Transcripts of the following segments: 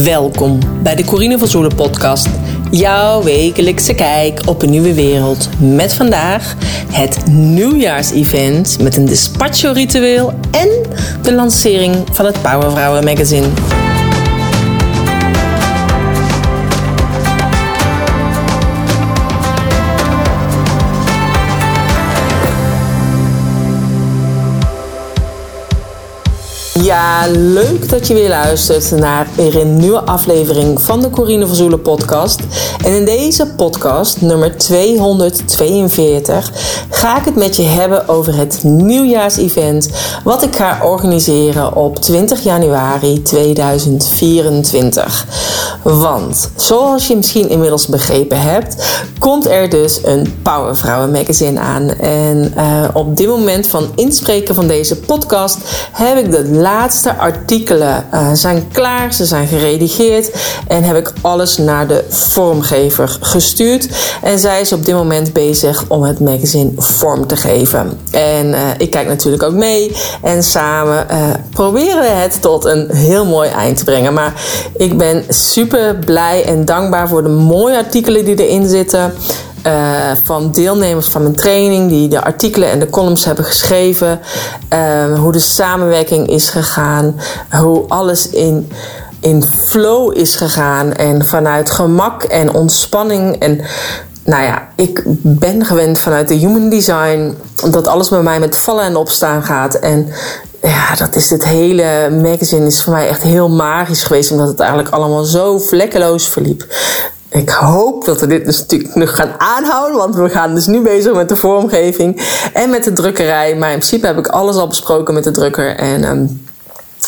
Welkom bij de Corine van Zoelen podcast. Jouw wekelijkse kijk op een nieuwe wereld. Met vandaag het nieuwjaarsevent met een despacho ritueel en de lancering van het Powervrouwen magazine. Ja, leuk dat je weer luistert naar weer een nieuwe aflevering van de Corine van Zoelen podcast. En in deze podcast, nummer 242, ga ik het met je hebben over het nieuwjaarsevent wat ik ga organiseren op 20 januari 2024. Want, zoals je misschien inmiddels begrepen hebt, komt er dus een Powervrouwen magazine aan. En uh, op dit moment van inspreken van deze podcast heb ik de laatste artikelen uh, zijn klaar, ze zijn geredigeerd en heb ik alles naar de vormgever gestuurd. En zij is op dit moment bezig om het magazine vorm te geven. En uh, ik kijk natuurlijk ook mee en samen uh, proberen we het tot een heel mooi eind te brengen. Maar ik ben super blij en dankbaar voor de mooie artikelen die erin zitten. Uh, van deelnemers van mijn training die de artikelen en de columns hebben geschreven. Uh, hoe de samenwerking is gegaan. Hoe alles in, in flow is gegaan. En vanuit gemak en ontspanning. En nou ja, ik ben gewend vanuit de human design. Dat alles bij mij met vallen en opstaan gaat. En ja, dat is het hele magazine is voor mij echt heel magisch geweest. Omdat het eigenlijk allemaal zo vlekkeloos verliep. Ik hoop dat we dit dus natuurlijk nog gaan aanhouden, want we gaan dus nu bezig met de vormgeving en met de drukkerij. Maar in principe heb ik alles al besproken met de drukker en um,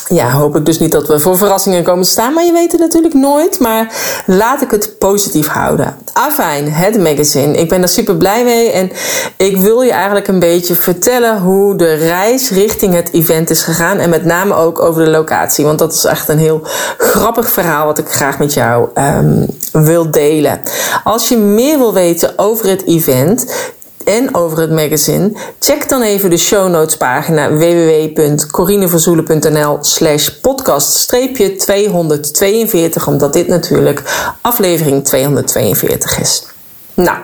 ja, hoop ik dus niet dat we voor verrassingen komen staan. Maar je weet het natuurlijk nooit. Maar laat ik het positief houden. Afijn, het magazine. Ik ben daar super blij mee. En ik wil je eigenlijk een beetje vertellen hoe de reis richting het event is gegaan. En met name ook over de locatie. Want dat is echt een heel grappig verhaal wat ik graag met jou um, wil delen. Als je meer wil weten over het event, en over het magazine, check dan even de show notes pagina www.corineverzoelen.nl slash podcast 242, omdat dit natuurlijk aflevering 242 is. Nou,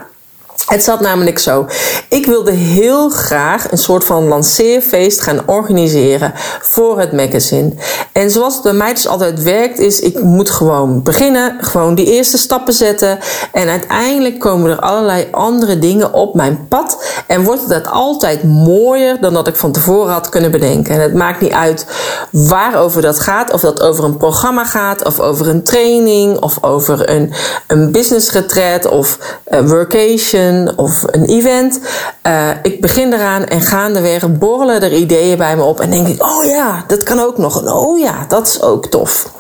het zat namelijk zo. Ik wilde heel graag een soort van lanceerfeest gaan organiseren voor het magazine. En zoals het bij mij dus altijd werkt, is ik moet gewoon beginnen, gewoon die eerste stappen zetten. En uiteindelijk komen er allerlei andere dingen op mijn pad. En wordt het altijd mooier dan dat ik van tevoren had kunnen bedenken. En het maakt niet uit waarover dat gaat. Of dat over een programma gaat, of over een training, of over een, een business retreat, of een workation of een event. Uh, ik begin eraan en gaandeweg borrelen er ideeën bij me op. En denk ik, oh ja, dat kan ook nog. Oh ja, dat is ook tof.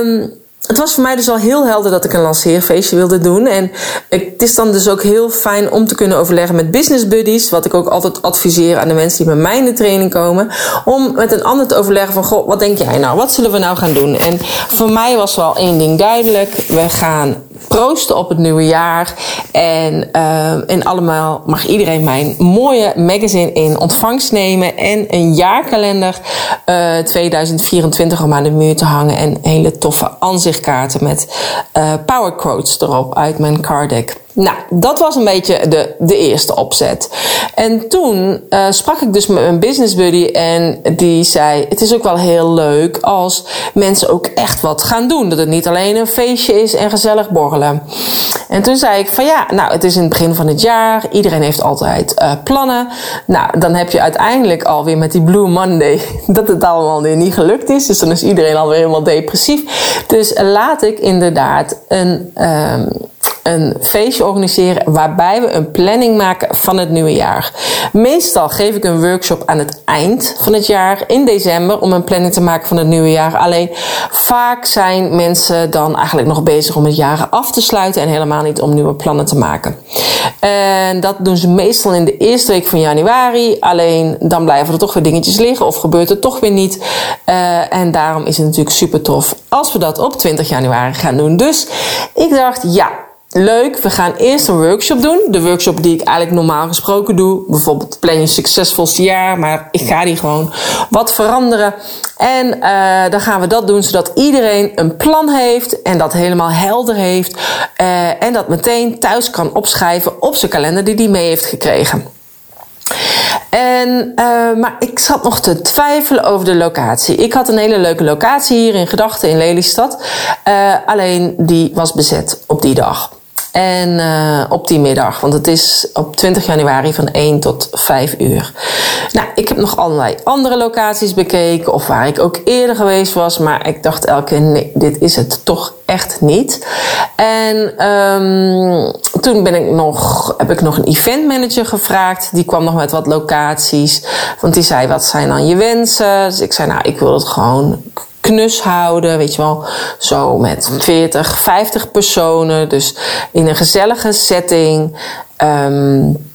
Um, het was voor mij dus al heel helder dat ik een lanceerfeestje wilde doen. En het is dan dus ook heel fijn om te kunnen overleggen met business buddies. Wat ik ook altijd adviseer aan de mensen die bij mij in de training komen. Om met een ander te overleggen van, goh, wat denk jij nou? Wat zullen we nou gaan doen? En voor mij was wel één ding duidelijk. We gaan proosten op het nieuwe jaar. En, uh, en allemaal mag iedereen mijn mooie magazine in ontvangst nemen. En een jaarkalender uh, 2024 om aan de muur te hangen. En hele toffe aanzichtkaarten met uh, power quotes erop uit mijn card deck. Nou, dat was een beetje de, de eerste opzet. En toen uh, sprak ik dus met mijn business buddy en die zei: Het is ook wel heel leuk als mensen ook echt wat gaan doen. Dat het niet alleen een feestje is en gezellig borrelen. En toen zei ik: Van ja, nou, het is in het begin van het jaar. Iedereen heeft altijd uh, plannen. Nou, dan heb je uiteindelijk alweer met die Blue Monday dat het allemaal weer niet gelukt is. Dus dan is iedereen alweer helemaal depressief. Dus laat ik inderdaad een. Um, een feestje organiseren waarbij we een planning maken van het nieuwe jaar. Meestal geef ik een workshop aan het eind van het jaar in december om een planning te maken van het nieuwe jaar. Alleen vaak zijn mensen dan eigenlijk nog bezig om het jaar af te sluiten en helemaal niet om nieuwe plannen te maken. En dat doen ze meestal in de eerste week van januari. Alleen dan blijven er toch weer dingetjes liggen of gebeurt het toch weer niet. Uh, en daarom is het natuurlijk super tof als we dat op 20 januari gaan doen. Dus ik dacht, ja, leuk, we gaan eerst een workshop doen. De workshop die ik eigenlijk normaal gesproken doe. Bijvoorbeeld plan je succesvolste jaar. Maar ik ga die gewoon wat veranderen. En uh, dan gaan we dat doen zodat iedereen een plan heeft. En dat helemaal helder heeft. Uh, en dat meteen thuis kan opschrijven op zijn kalender die hij mee heeft gekregen. En, uh, maar ik zat nog te twijfelen over de locatie. Ik had een hele leuke locatie hier in gedachten in Lelystad. Alleen die was bezet op die dag. En uh, op die middag, want het is op 20 januari van 1 tot 5 uur. Nou, ik heb nog allerlei andere locaties bekeken, of waar ik ook eerder geweest was, maar ik dacht elke keer: nee, dit is het toch echt niet. En um, toen ben ik nog, heb ik nog een event manager gevraagd. Die kwam nog met wat locaties. Want die zei: Wat zijn dan je wensen? Dus ik zei: Nou, ik wil het gewoon knus houden, weet je wel. Zo met 40, 50 personen. Dus in een gezellige setting. Um,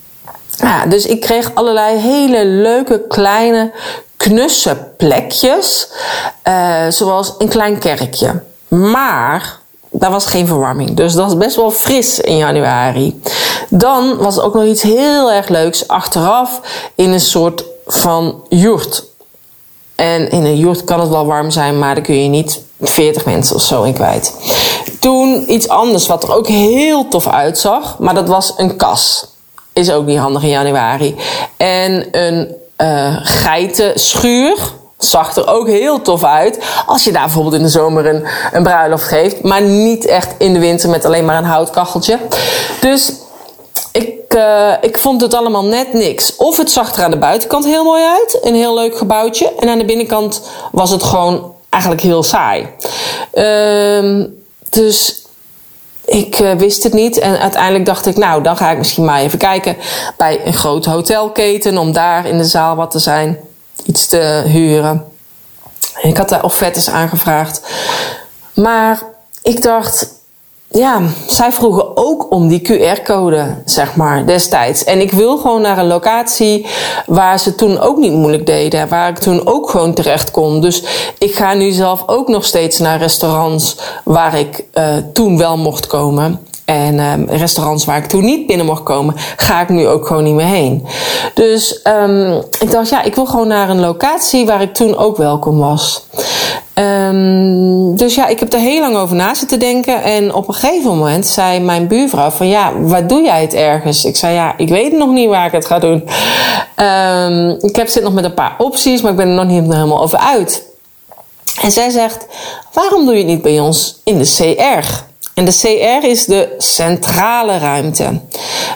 ja, dus ik kreeg allerlei hele leuke kleine knusse plekjes. Uh, zoals een klein kerkje. Maar daar was geen verwarming. Dus dat was best wel fris in januari. Dan was ook nog iets heel erg leuks achteraf in een soort van joert. En in een joert kan het wel warm zijn, maar dan kun je niet 40 mensen of zo in kwijt. Toen iets anders wat er ook heel tof uitzag, maar dat was een kas. Is ook niet handig in januari. En een uh, geitenschuur zag er ook heel tof uit. Als je daar bijvoorbeeld in de zomer een, een bruiloft geeft. Maar niet echt in de winter met alleen maar een houtkacheltje. Dus ik, uh, ik vond het allemaal net niks. Of het zag er aan de buitenkant heel mooi uit. Een heel leuk gebouwtje. En aan de binnenkant was het gewoon eigenlijk heel saai. Uh, dus ik uh, wist het niet. En uiteindelijk dacht ik, nou, dan ga ik misschien maar even kijken bij een grote hotelketen. Om daar in de zaal wat te zijn. Iets te huren. Ik had daar offertes aangevraagd. Maar ik dacht, ja, zij vroegen ook om die QR-code, zeg maar, destijds. En ik wil gewoon naar een locatie waar ze toen ook niet moeilijk deden. Waar ik toen ook gewoon terecht kon. Dus ik ga nu zelf ook nog steeds naar restaurants waar ik uh, toen wel mocht komen. En um, restaurants waar ik toen niet binnen mocht komen, ga ik nu ook gewoon niet meer heen. Dus um, ik dacht, ja, ik wil gewoon naar een locatie waar ik toen ook welkom was. Um, dus ja, ik heb er heel lang over na zitten denken. En op een gegeven moment zei mijn buurvrouw van ja, waar doe jij het ergens? Ik zei ja, ik weet nog niet waar ik het ga doen. Um, ik heb zit nog met een paar opties, maar ik ben er nog niet helemaal over uit. En zij zegt, waarom doe je het niet bij ons in de CR? En de CR is de centrale ruimte.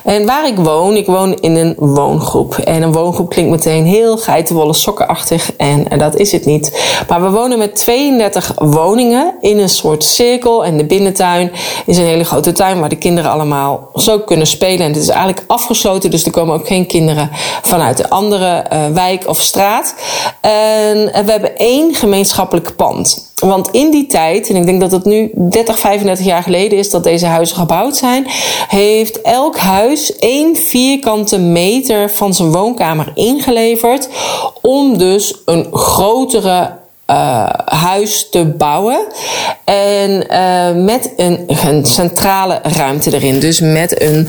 En waar ik woon, ik woon in een woongroep. En een woongroep klinkt meteen heel geitenwolle sokkenachtig. En, en dat is het niet. Maar we wonen met 32 woningen in een soort cirkel. En de binnentuin is een hele grote tuin waar de kinderen allemaal zo kunnen spelen. En het is eigenlijk afgesloten, dus er komen ook geen kinderen vanuit de andere uh, wijk of straat. En we hebben één gemeenschappelijk pand. Want in die tijd, en ik denk dat het nu 30, 35 jaar geleden is dat deze huizen gebouwd zijn, heeft elk huis één vierkante meter van zijn woonkamer ingeleverd om dus een grotere uh, huis te bouwen. En uh, met een, een, centrale ruimte erin. Dus met een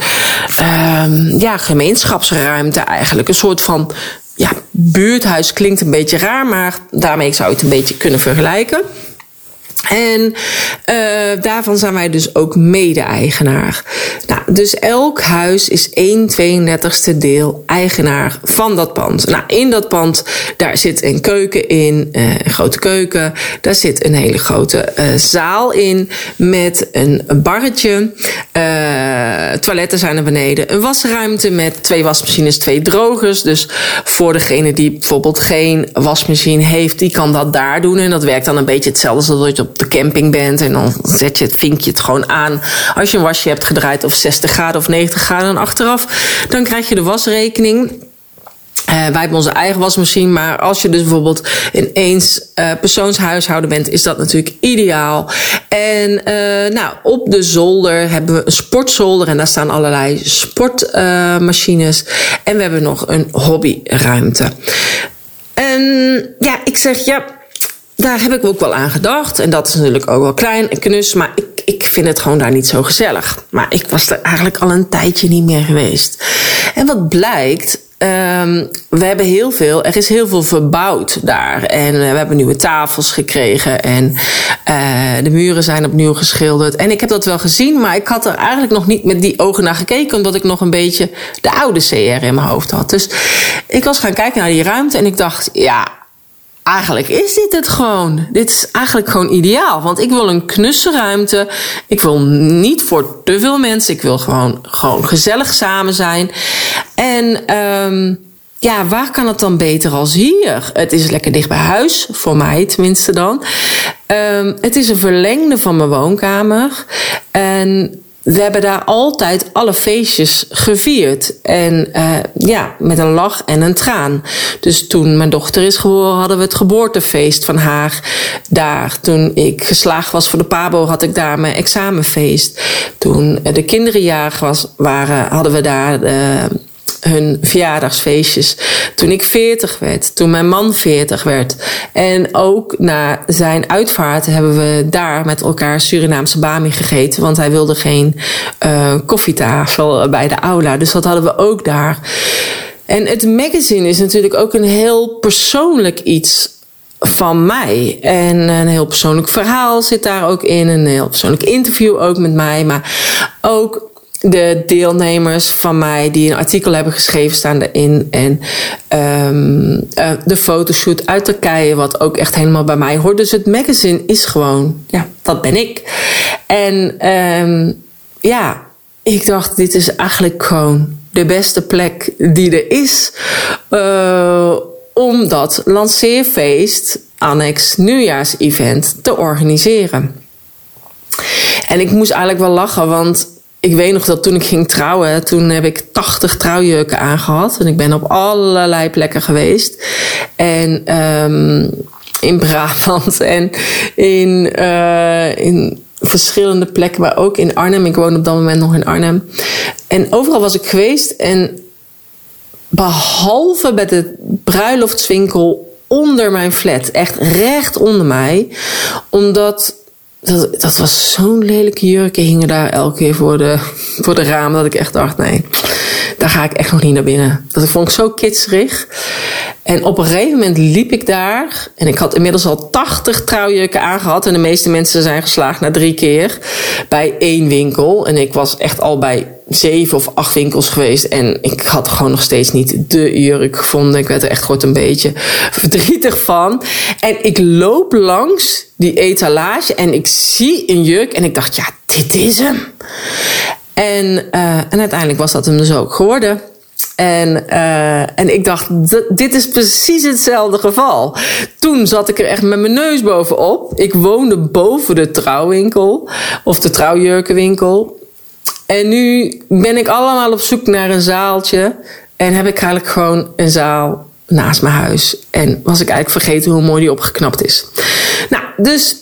uh, ja, gemeenschapsruimte eigenlijk. Een soort van ja, buurthuis klinkt een beetje raar, maar daarmee zou je het een beetje kunnen vergelijken. En uh, daarvan zijn wij dus ook mede-eigenaar. Nou, dus elk huis is 1 32ste deel eigenaar van dat pand. Nou, in dat pand, daar zit een keuken in, uh, een grote keuken. Daar zit een hele grote uh, zaal in met een barretje. toiletten zijn er beneden. Een wasruimte met twee wasmachines, twee drogers. Dus voor degene die bijvoorbeeld geen wasmachine heeft, die kan dat daar doen. En dat werkt dan een beetje hetzelfde als dat je op de camping bent en dan zet je het vinkje het gewoon aan. Als je een wasje hebt gedraaid of 60 graden of 90 graden en achteraf, dan krijg je de wasrekening. Uh, wij hebben onze eigen wasmachine, maar als je dus bijvoorbeeld in eens uh, persoonshuishouden bent, is dat natuurlijk ideaal. En uh, nou, op de zolder hebben we een sportzolder en daar staan allerlei sportmachines. en we hebben nog een hobbyruimte. En ja, ik zeg ja daar heb ik ook wel aan gedacht. En dat is natuurlijk ook wel klein en knus. Maar ik, ik vind het gewoon daar niet zo gezellig. Maar ik was er eigenlijk al een tijdje niet meer geweest. En wat blijkt, Um, we hebben heel veel, er is heel veel verbouwd daar. En we hebben nieuwe tafels gekregen. En uh, de muren zijn opnieuw geschilderd. En ik heb dat wel gezien, maar ik had er eigenlijk nog niet met die ogen naar gekeken. Omdat ik nog een beetje de oude CR in mijn hoofd had. Dus ik was gaan kijken naar die ruimte en ik dacht, ja, eigenlijk is dit het gewoon. Dit is eigenlijk gewoon ideaal. Want ik wil een knusse ruimte. Ik wil niet voor te veel mensen. Ik wil gewoon, gewoon gezellig samen zijn. En um, ja, waar kan het dan beter als hier? Het is lekker dicht bij huis, voor mij tenminste dan. Um, het is een verlengde van mijn woonkamer. En we hebben daar altijd alle feestjes gevierd. En uh, ja, met een lach en een traan. Dus toen mijn dochter is geboren, hadden we het geboortefeest van haar daar. Toen ik geslaagd was voor de PABO, had ik daar mijn examenfeest. Toen de kinderen was, waren, hadden we daar. Uh, hun verjaardagsfeestjes. Toen ik 40 werd, toen mijn man 40 werd. En ook na zijn uitvaart hebben we daar met elkaar Surinaamse bami gegeten. Want hij wilde geen uh, koffietafel bij de aula. Dus dat hadden we ook daar. En het magazine is natuurlijk ook een heel persoonlijk iets van mij. En een heel persoonlijk verhaal zit daar ook in. Een heel persoonlijk interview ook met mij. Maar ook de deelnemers van mij die een artikel hebben geschreven staan erin. En um, uh, de fotoshoot uit Turkije, wat ook echt helemaal bij mij hoort. Dus het magazine is gewoon, ja, dat ben ik. En um, ja, ik dacht, dit is eigenlijk gewoon de beste plek die er is. Uh, om dat lanceerfeest, annex nieuwjaarsevent, te organiseren. En ik moest eigenlijk wel lachen, want ik weet nog dat toen ik ging trouwen, toen heb ik 80 trouwjurken aangehad. En ik ben op allerlei plekken geweest. En um, in Brabant en in, uh, in verschillende plekken, maar ook in Arnhem. Ik woon op dat moment nog in Arnhem. En overal was ik geweest. En behalve bij de bruiloftswinkel onder mijn flat, echt recht onder mij, omdat dat, dat was zo'n lelijke jurken hingen daar elke keer voor de, voor de raam. Dat ik echt dacht, nee, daar ga ik echt nog niet naar binnen. Dat vond ik zo kitserig. En op een gegeven moment liep ik daar. En ik had inmiddels al 80 trouwjurken aangehad. En de meeste mensen zijn geslaagd na drie keer. Bij één winkel. En ik was echt al bij zeven of acht winkels geweest. En ik had gewoon nog steeds niet de jurk gevonden. Ik werd er echt gewoon een beetje verdrietig van. En ik loop langs die etalage. En ik zie een jurk. En ik dacht, ja, dit is hem. En, uh, en uiteindelijk was dat hem dus ook geworden. En, uh, en ik dacht, dit is precies hetzelfde geval. Toen zat ik er echt met mijn neus bovenop. Ik woonde boven de trouwwinkel of de trouwjurkenwinkel. En nu ben ik allemaal op zoek naar een zaaltje. En heb ik eigenlijk gewoon een zaal naast mijn huis. En was ik eigenlijk vergeten hoe mooi die opgeknapt is. Nou, dus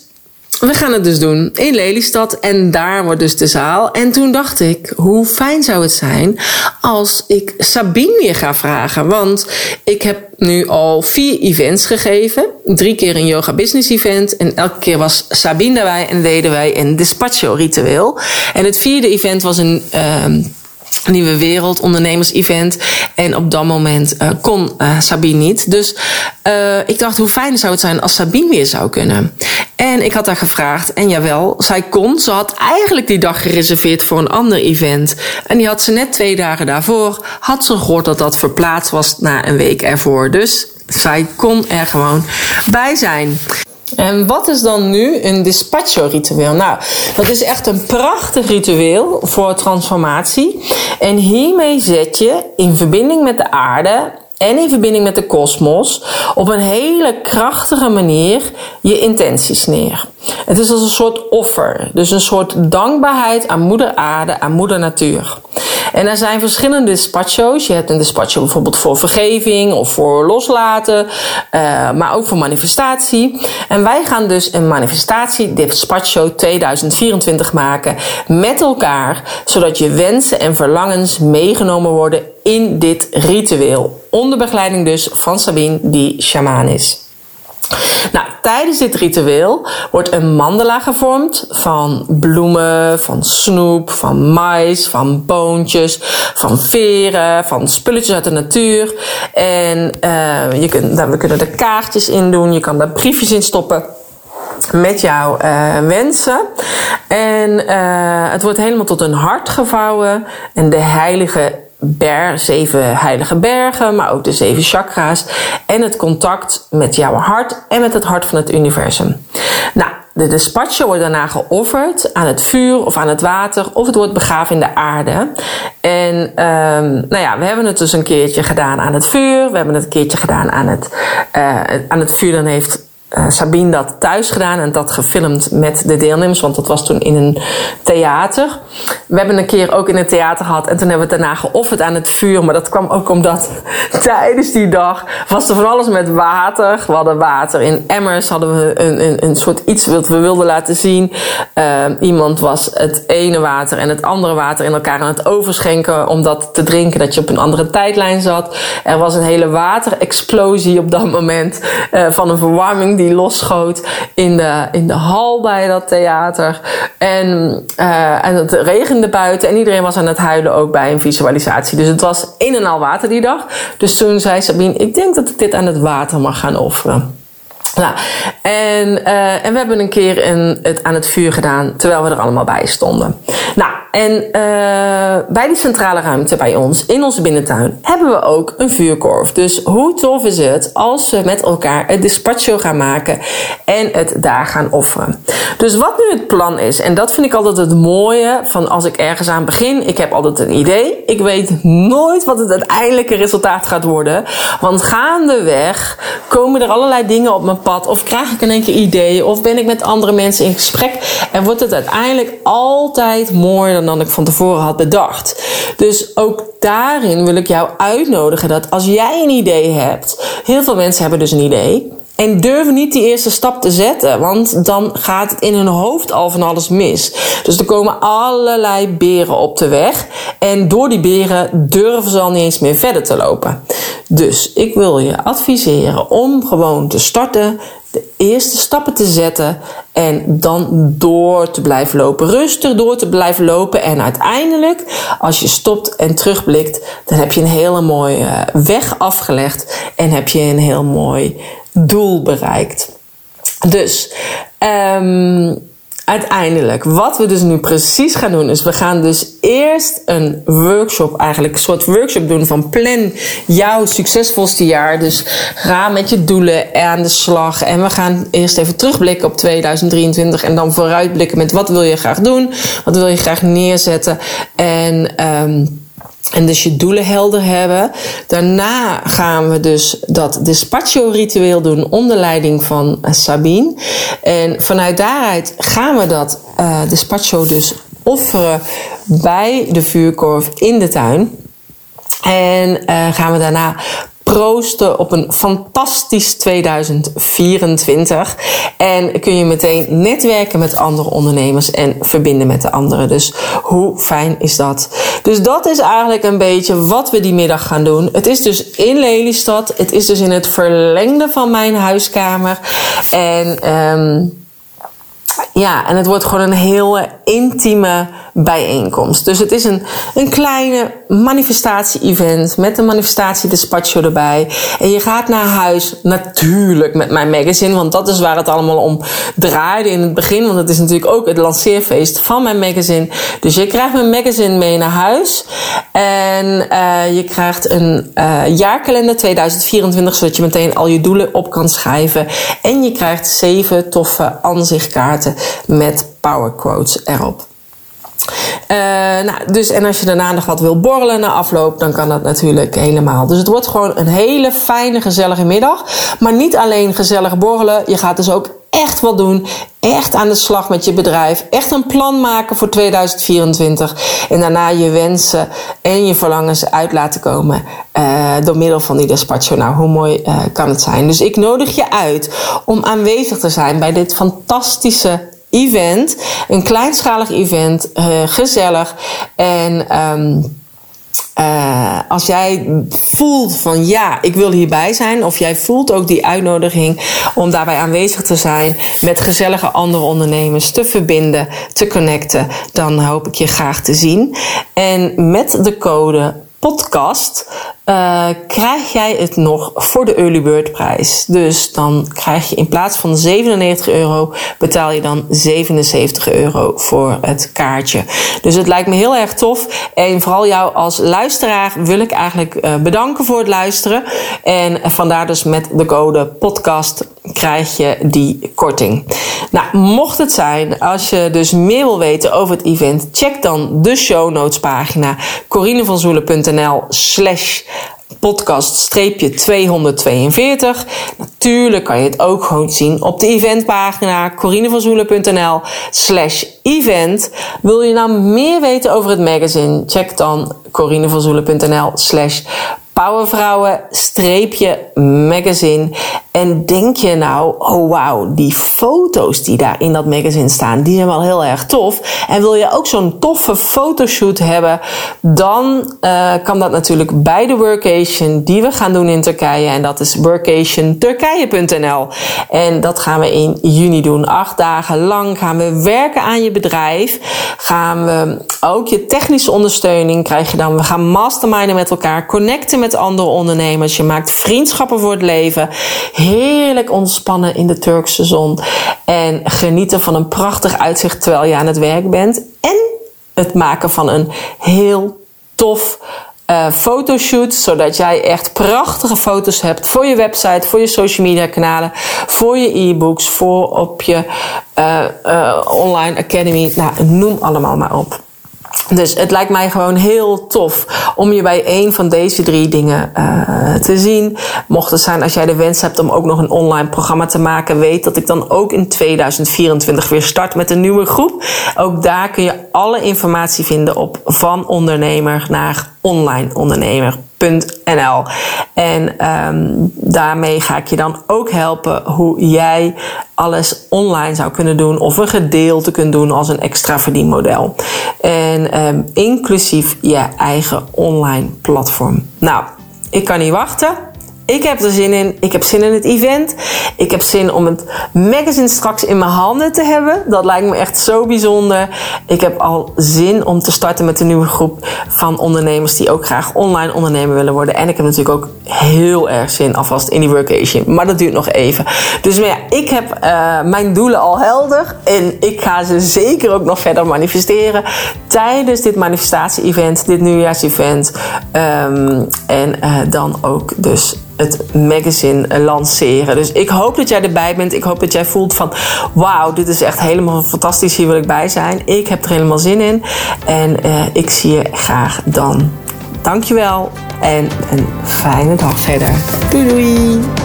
we gaan het dus doen in Lelystad en daar wordt dus de zaal. En toen dacht ik, hoe fijn zou het zijn als ik Sabine weer ga vragen. Want ik heb nu al vier events gegeven. Drie keer een yoga business event. En elke keer was Sabine daarbij en deden wij een despacho ritueel. En het vierde event was een... Uh, Nieuwe Wereld Ondernemers Event. En op dat moment uh, kon uh, Sabine niet. Dus uh, ik dacht, hoe fijn zou het zijn als Sabine weer zou kunnen. En ik had haar gevraagd. En jawel, zij kon. Ze had eigenlijk die dag gereserveerd voor een ander event. En die had ze net twee dagen daarvoor. Had ze gehoord dat dat verplaatst was na een week ervoor. Dus zij kon er gewoon bij zijn. En wat is dan nu een despacho-ritueel? Nou, dat is echt een prachtig ritueel voor transformatie. En hiermee zet je in verbinding met de aarde en in verbinding met de kosmos op een hele krachtige manier je intenties neer. Het is als een soort offer, dus een soort dankbaarheid aan moeder aarde, aan moeder natuur. En er zijn verschillende despacho's. Je hebt een despacho bijvoorbeeld voor vergeving of voor loslaten, uh, maar ook voor manifestatie. En wij gaan dus een manifestatie despacho 2024 maken met elkaar, zodat je wensen en verlangens meegenomen worden in dit ritueel. Onder begeleiding dus van Sabine, die shamaan is. Nou, tijdens dit ritueel wordt een mandala gevormd van bloemen, van snoep, van mais, van boontjes, van veren, van spulletjes uit de natuur. En uh, je kunt, daar, we kunnen er kaartjes in doen, je kan daar briefjes in stoppen met jouw uh, wensen. En uh, het wordt helemaal tot een hart gevouwen. En de heilige ber, zeven heilige bergen, maar ook de zeven chakra's. En het contact met jouw hart en met het hart van het universum. Nou, de despacho wordt daarna geofferd aan het vuur of aan het water, of het wordt begraven in de aarde. En um, nou ja, we hebben het dus een keertje gedaan aan het vuur. We hebben het een keertje gedaan aan het, uh, aan het vuur. Dan heeft uh, Sabine dat thuis gedaan en dat gefilmd met de deelnemers, want dat was toen in een theater. We hebben een keer ook in een theater gehad en toen hebben we het daarna geofferd aan het vuur, maar dat kwam ook omdat tijdens die dag was er van alles met water. We hadden water in emmers, hadden we een, een, een soort iets wat we wilden laten zien. Uh, iemand was het ene water en het andere water in elkaar aan het overschenken om dat te drinken, dat je op een andere tijdlijn zat. Er was een hele waterexplosie op dat moment uh, van een verwarming die losschoot in de, in de hal bij dat theater. En, uh, en het regende buiten en iedereen was aan het huilen ook bij een visualisatie. Dus het was een en al water die dag. Dus toen zei Sabine, ik denk dat ik dit aan het water mag gaan offeren. Nou, en, uh, en we hebben een keer het aan het vuur gedaan terwijl we er allemaal bij stonden. Nou, en uh, bij die centrale ruimte bij ons, in onze binnentuin, hebben we ook een vuurkorf. Dus hoe tof is het als we met elkaar het dispatcho gaan maken en het daar gaan offeren. Dus wat nu het plan is, en dat vind ik altijd het mooie van als ik ergens aan begin. Ik heb altijd een idee. Ik weet nooit wat het uiteindelijke resultaat gaat worden. Want gaandeweg komen er allerlei dingen op mijn pad. Of krijg ik in één keer ideeën. Of ben ik met andere mensen in gesprek. En wordt het uiteindelijk altijd mooier dan ik van tevoren had bedacht. Dus ook daarin wil ik jou uitnodigen dat als jij een idee hebt. Heel veel mensen hebben dus een idee. En durven niet die eerste stap te zetten, want dan gaat het in hun hoofd al van alles mis. Dus er komen allerlei beren op de weg. En door die beren durven ze al niet eens meer verder te lopen. Dus ik wil je adviseren om gewoon te starten, de eerste stappen te zetten en dan door te blijven lopen. Rustig door te blijven lopen. En uiteindelijk, als je stopt en terugblikt, dan heb je een hele mooie weg afgelegd en heb je een heel mooi doel bereikt. Dus um, uiteindelijk, wat we dus nu precies gaan doen, is we gaan dus eerst een workshop, eigenlijk een soort workshop doen van plan jouw succesvolste jaar. Dus ga met je doelen aan de slag. En we gaan eerst even terugblikken op 2023 en dan vooruitblikken met wat wil je graag doen, wat wil je graag neerzetten. En um, en dus je doelen helder hebben. Daarna gaan we dus dat despacho-ritueel doen onder leiding van Sabine. En vanuit daaruit gaan we dat uh, despacho dus offeren bij de vuurkorf in de tuin. En uh, gaan we daarna proosten op een fantastisch 2024. En kun je meteen netwerken met andere ondernemers en verbinden met de anderen. Dus hoe fijn is dat? Dus dat is eigenlijk een beetje wat we die middag gaan doen. Het is dus in Lelystad. Het is dus in het verlengde van mijn huiskamer. En um, ja, en het wordt gewoon een hele intieme bijeenkomst. Dus het is een, een kleine manifestatie-event met een manifestatie despacho erbij. En je gaat naar huis natuurlijk met mijn magazine, want dat is waar het allemaal om draaide in het begin. Want het is natuurlijk ook het lanceerfeest van mijn magazine. Dus je krijgt mijn magazine mee naar huis. En uh, je krijgt een uh, jaarkalender 2024, zodat je meteen al je doelen op kan schrijven. En je krijgt zeven toffe aanzichtkaarten met power quotes erop. Uh, nou, dus, en als je daarna nog wat wil borrelen na afloop, dan kan dat natuurlijk helemaal. Dus het wordt gewoon een hele fijne, gezellige middag. Maar niet alleen gezellig borrelen. Je gaat dus ook echt wat doen. Echt aan de slag met je bedrijf. Echt een plan maken voor 2024. En daarna je wensen en je verlangens uit laten komen. Uh, door middel van die despacho. Nou, hoe mooi uh, kan het zijn? Dus ik nodig je uit om aanwezig te zijn bij dit fantastische event. Een kleinschalig event, uh, gezellig. En um, uh, als jij voelt van ja, ik wil hierbij zijn, of jij voelt ook die uitnodiging om daarbij aanwezig te zijn, met gezellige andere ondernemers te verbinden, te connecten, dan hoop ik je graag te zien. En met de code podcast uh, krijg jij het nog voor de early bird prijs. Dus dan krijg je in plaats van 97 euro betaal je dan 77 euro voor het kaartje. Dus het lijkt me heel erg tof. En vooral jou als luisteraar wil ik eigenlijk uh, bedanken voor het luisteren. En vandaar dus met de code podcast krijg je die korting. Nou, mocht het zijn, als je dus meer wil weten over het event, check dan de show notes pagina corinevanzoelen.nl slash podcast-242. Natuurlijk kan je het ook gewoon zien op de eventpagina corinevanzoelen.nl slash event. Wil je nou meer weten over het magazine? Check dan corinevanzoelen.nl slash Powervrouwen streepje magazine. En denk je nou, oh wauw, die foto's die daar in dat magazine staan, die zijn wel heel erg tof. En wil je ook zo'n toffe fotoshoot hebben, dan uh, kan dat natuurlijk bij de workation die we gaan doen in Turkije. En dat is workationturkije.nl. En dat gaan we in juni doen. Acht dagen lang gaan we werken aan je bedrijf. Gaan we ook je technische ondersteuning krijg je dan. We gaan masterminden met elkaar, connecten met andere ondernemers. Je maakt vriendschappen voor het leven. Heerlijk ontspannen in de Turkse zon. En genieten van een prachtig uitzicht terwijl je aan het werk bent. En het maken van een heel tof uh, fotoshoot, zodat jij echt prachtige foto's hebt voor je website, voor je social media kanalen, voor je e-books, voor op je uh, uh, online academy. Nou, noem allemaal maar op. Dus het lijkt mij gewoon heel tof om je bij een van deze drie dingen uh, te zien. Mocht het zijn als jij de wens hebt om ook nog een online programma te maken, weet dat ik dan ook in 2024 weer start met een nieuwe groep. Ook daar kun je alle informatie vinden op van ondernemer naar online .nl. En um, daarmee ga ik je dan ook helpen hoe jij alles online zou kunnen doen of een gedeelte kunt doen als een extra verdienmodel. En um, inclusief je eigen online platform. Nou, ik kan niet wachten. Ik heb er zin in. Ik heb zin in het event. Ik heb zin om het magazine straks in mijn handen te hebben. Dat lijkt me echt zo bijzonder. Ik heb al zin om te starten met een nieuwe groep van ondernemers die ook graag online ondernemer willen worden. En ik heb natuurlijk ook heel erg zin alvast in die workation. Maar dat duurt nog even. Dus maar ja, ik heb uh, mijn doelen al helder. En ik ga ze zeker ook nog verder manifesteren tijdens dit manifestatie-event, dit nieuwjaars-event. Um, en uh, dan ook dus het magazine lanceren. Dus ik hoop dat jij erbij bent. Ik hoop dat jij voelt van wauw, dit is echt helemaal fantastisch. Hier wil ik bij zijn. Ik heb er helemaal zin in. En uh, ik zie je graag dan. Dankjewel en een fijne dag verder. Doei doei!